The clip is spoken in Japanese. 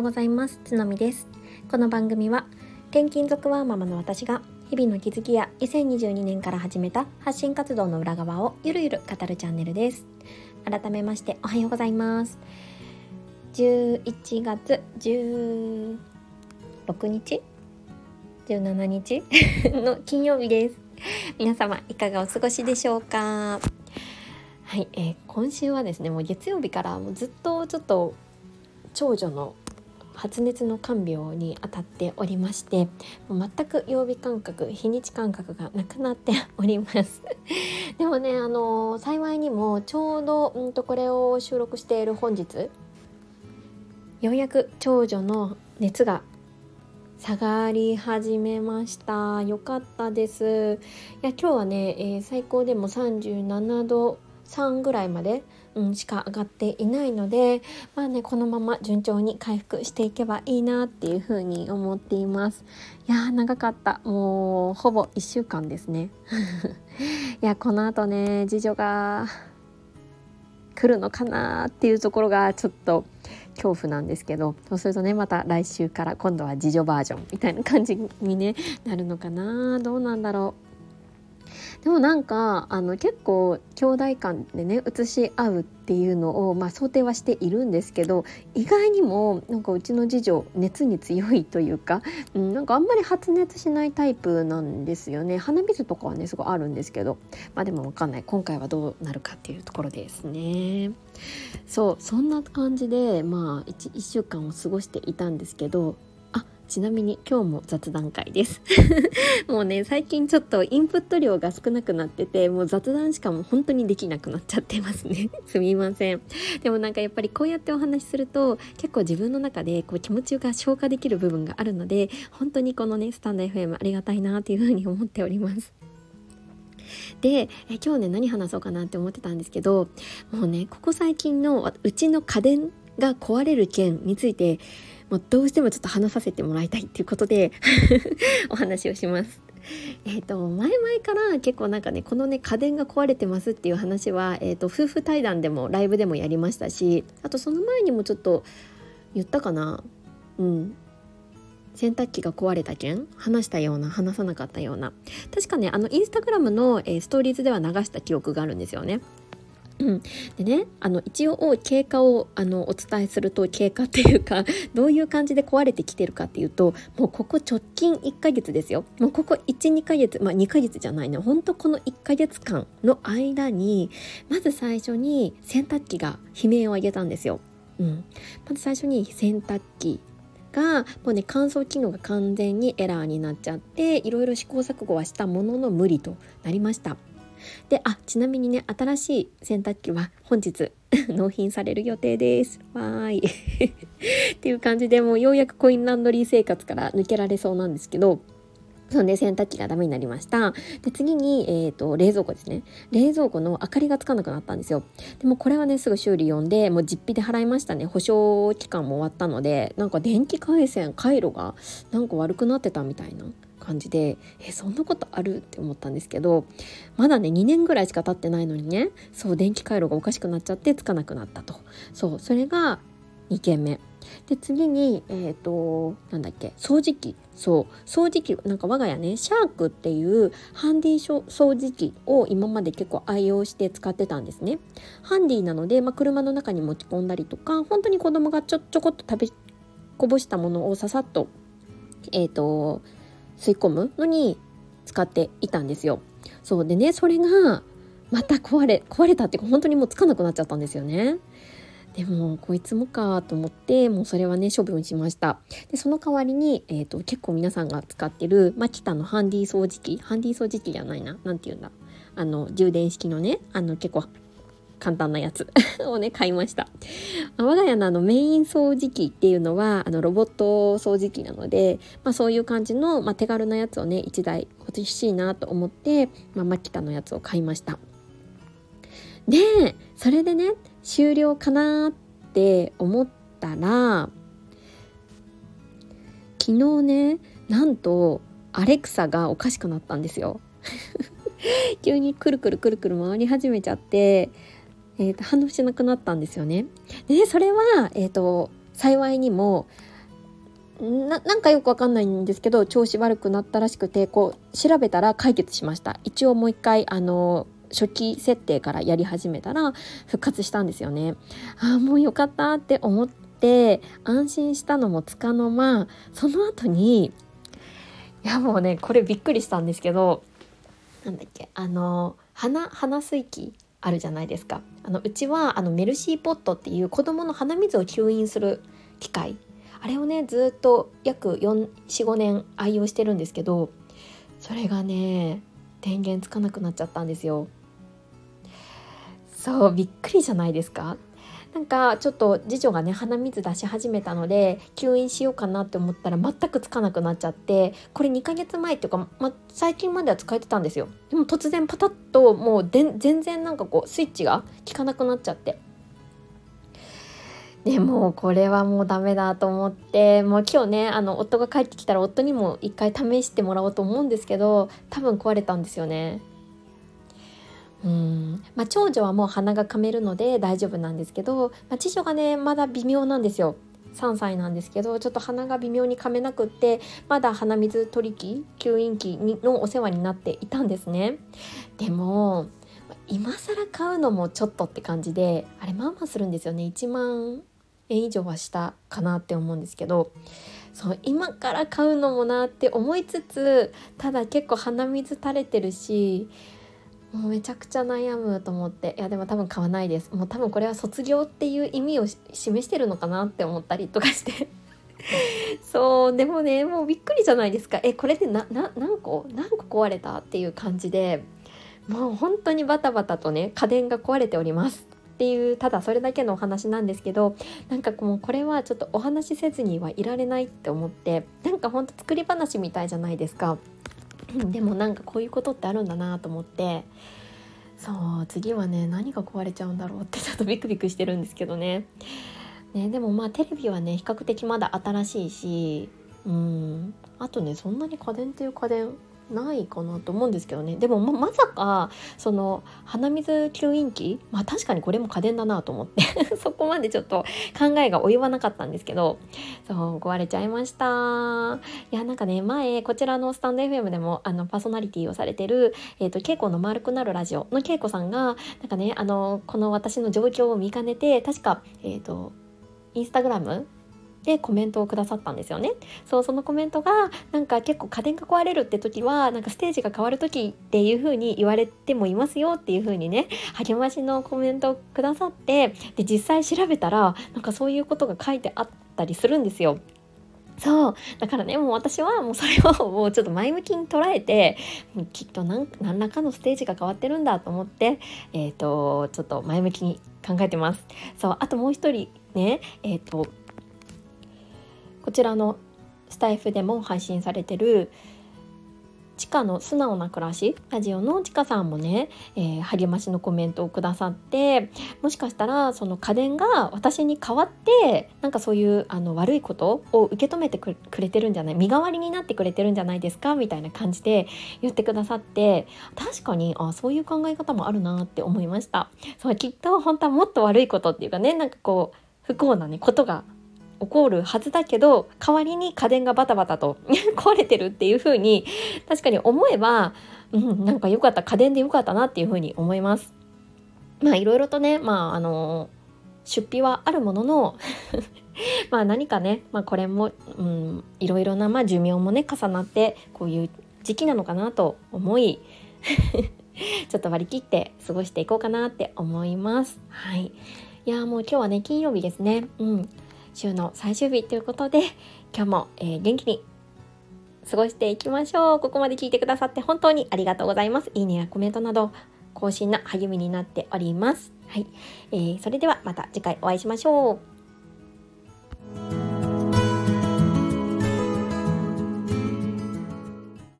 ようございます。つのみです。この番組は転勤族ワーママの私が日々の気づきや2022年から始めた発信活動の裏側をゆるゆる語るチャンネルです。改めましておはようございます。11月16日？17日？の金曜日です。皆様いかがお過ごしでしょうか？はい、えー、今週はですねもう月曜日からもうずっとちょっと長女の発熱の看病に当たっておりまして全く曜日感覚日にち感覚がなくなっております。でもねあの幸いにもちょうど、うん、とこれを収録している本日ようやく長女の熱が下がり始めました。よかったです。いや今日はね、えー、最高でも37度3ぐらいまで、うん、しか上がっていないのでまあねこのまま順調に回復していけばいいなっていうふうに思っています。いや長かった。もうほぼ1週間ですね。いやこの後ね次女が来るのかなっていうところがちょっと恐怖なんですけどそうするとねまた来週から今度は次女バージョンみたいな感じに、ね、なるのかな。どうなんだろう。でもなんかあの結構兄弟間でね移し合うっていうのを、まあ、想定はしているんですけど意外にもなんかうちの次女熱に強いというか、うん、なんかあんまり発熱しないタイプなんですよね。鼻水とかはねすごいあるんですけど。まあでも分かんない。今回はどうなるかっていうところですね。そうそんな感じでまあ 1, 1週間を過ごしていたんですけどちなみに今日も雑談会です。もうね最近ちょっとインプット量が少なくなっててもう雑談しかも本当にできなくなっちゃってますね。すみません。でもなんかやっぱりこうやってお話しすると結構自分の中でこう気持ちが消化できる部分があるので本当にこのねスタンド FM ありがたいなっていうふうに思っております。でえ今日ね何話そうかなって思ってたんですけどもうねここ最近のうちの家電が壊れる件についてもうどうしてもちょっと話させてもらいたいっていうことで お話をします。えーと、前々から結構なんかねこのね家電が壊れてますっていう話は、えーと、夫婦対談でもライブでもやりましたしあとその前にもちょっと言ったかな？うん洗濯機が壊れた件？話したような話さなかったような確かねあのインスタグラムの、えー、ストーリーズでは流した記憶があるんですよね。うん、でねあの一応経過をあのお伝えすると経過っていうか どういう感じで壊れてきてるかっていうともうここ直近1ヶ月ですよもうここ12ヶ月まあ2ヶ月じゃないねほんとこの1ヶ月間の間にまず最初に洗濯機が悲鳴を上げたんですよ。うん、まず最初に洗濯機がもうね乾燥機能が完全にエラーになっちゃっていろいろ試行錯誤はしたものの無理となりました。であちなみにね新しい洗濯機は本日 納品される予定ですわーい っていう感じでもうようやくコインランドリー生活から抜けられそうなんですけどそうね、洗濯機がダメになりました。で、次に、えっ、ー、と、冷蔵庫ですね。冷蔵庫の明かりがつかなくなったんですよ。でもこれはね、すぐ修理呼んで、もう実費で払いましたね。保証期間も終わったので、なんか電気回線、回路がなんか悪くなってたみたいな感じでえそんなことある？って思ったんですけどまだね2年ぐらいしか経ってないのにねそう電気回路がおかしくなっちゃってつかなくなったと。そうそれが2件目。で次にえっ、ー、となんだっけ掃除機。そう掃除機なんか我が家ねシャークっていうハンディ掃除機を今まで結構愛用して使ってたんですね。ハンディなので、まあ、車の中に持ち込んだりとか本当に子供がちょちょこっと食べこぼしたものをささっとえっ、ー、と吸い込むのに使っていたんですよ。そうでねそれがまた壊れ壊れたっていうか本当にもうつかなくなっちゃったんですよね。でもこいつもかと思ってもうそれはね処分しましたでその代わりに、えーと、結構皆さんが使ってるマキタのハンディ掃除機ハンディ掃除機じゃないな何て言うんだあの充電式のねあの結構簡単なやつ。をね買いました。我が家のあのメイン掃除機っていうのはあのロボット掃除機なので、まあ、そういう感じの、まあ、手軽なやつをね1台欲しいなと思って、まあ、マキタのやつを買いました。でそれでね終了かなって思ったら昨日ねなんとアレクサがおかしくなったんですよ。急にくるくるくるくる回り始めちゃってえーと、反応しなくなったんですよね。でねそれは、えーと、幸いにもななんかよくわかんないんですけど調子悪くなったらしくてこう調べたら解決しました一応もう一回あの初期設定からやり始めたら復活したんですよねああもうよかったって思って安心したのもつかの間その後にいやもうねこれびっくりしたんですけどなんだっけあの鼻鼻水器あるじゃないですか。あのうちはあのメルシーポットっていう子どもの鼻水を吸引する機械。あれをねずっと約45年愛用してるんですけどそれがね電源つかなくなっちゃったんですよ。そうびっくりじゃないですか？なんかちょっと次女がね鼻水出し始めたので吸引しようかなって思ったら全くつかなくなっちゃってこれ2ヶ月前っていうか、ま、最近までは使えてたんですよ。でも突然パタッともう全然なんかこうスイッチが効かなくなっちゃって。でもこれはもうダメだと思ってもう今日ねあの夫が帰ってきたら夫にも一回試してもらおうと思うんですけど多分壊れたんですよね。うん。まあ、長女はもう鼻がかめるので大丈夫なんですけど、まあ、次女がねまだ微妙なんですよ。3歳なんですけどちょっと鼻が微妙にかめなくってまだ鼻水取り器吸引器のお世話になっていたんですね。でも今更買うのもちょっとって感じであれまあまあするんですよね。1万円以上はしたかなって思うんですけどそう今から買うのもなって思いつつただ結構鼻水垂れてるしもうめちゃくちゃ悩むと思っていやでも多分買わないです。もう多分これは卒業っていう意味を示してるのかなって思ったりとかして。そうでもねもうびっくりじゃないですか。えこれでなな何個何個壊れたっていう感じで。もう本当にバタバタとね家電が壊れておりますっていうただそれだけのお話なんですけどなんかもうこれはちょっとお話しせずにはいられないって思ってなんかほんと作り話みたいじゃないですかでもなんかこういうことってあるんだなと思ってそう次はね何が壊れちゃうんだろうってちょっとビクビクしてるんですけどね。ねでもまあテレビはね比較的まだ新しいしうん。あとねそんなに家電っていう家電ないかなと思うんですけどね。でもままさかその鼻水吸引器まあ確かにこれも家電だなと思って そこまでちょっと考えが及ばなかったんですけどそう壊れちゃいました。いやなんかね前こちらのスタンド FM でもあのパーソナリティをされてる、えーと、稽古の丸くなるラジオの稽古さんがなんかねあのこの私の状況を見かねて確かえっ、ー、とインスタグラムでコメントをくださったんですよね。そうそのコメントがなんか結構家電が壊れるって時はなんかステージが変わる時っていう風に言われてもいますよっていう風にね励ましのコメントをくださってで実際調べたらなんかそういうことが書いてあったりするんですよ。そうだからねもう私はもうそれをもうちょっと前向きに捉えてきっと何何らかのステージが変わってるんだと思ってえっ、ー、とちょっと前向きに考えてます。そうあともう一人ねえっ、ー、とこちらのスタイフでも配信されてる地下の素直な暮らしラジオのちかさんもね、えー、励ましのコメントをくださってもしかしたらその家電が私に代わってなんかそういうあの悪いことを受け止めてくれてるんじゃない身代わりになってくれてるんじゃないですかみたいな感じで言ってくださって確かにあそういう考え方もあるなって思いました。そうきっと本当はもっと悪いことっていうかねなんかこう不幸なねことが起こるはずだけど代わりに家電がバタバタと 壊れてるっていう風に確かに思えば、うん、なんか良かった家電で良かったなっていう風に思います。まあいろいろとねまああの出費はあるものの まあ何かね、まあ、これも、うん、いろいろな、まあ、寿命もね重なってこういう時期なのかなと思い ちょっと割り切って過ごしていこうかなって思います。はい。いやもう今日はね金曜日ですね。うん。週の最終日ということで今日も、えー、元気に過ごしていきましょう。ここまで聞いてくださって本当にありがとうございます。いいねやコメントなど更新の励みになっております。はい、えー、それではまた次回お会いしましょう。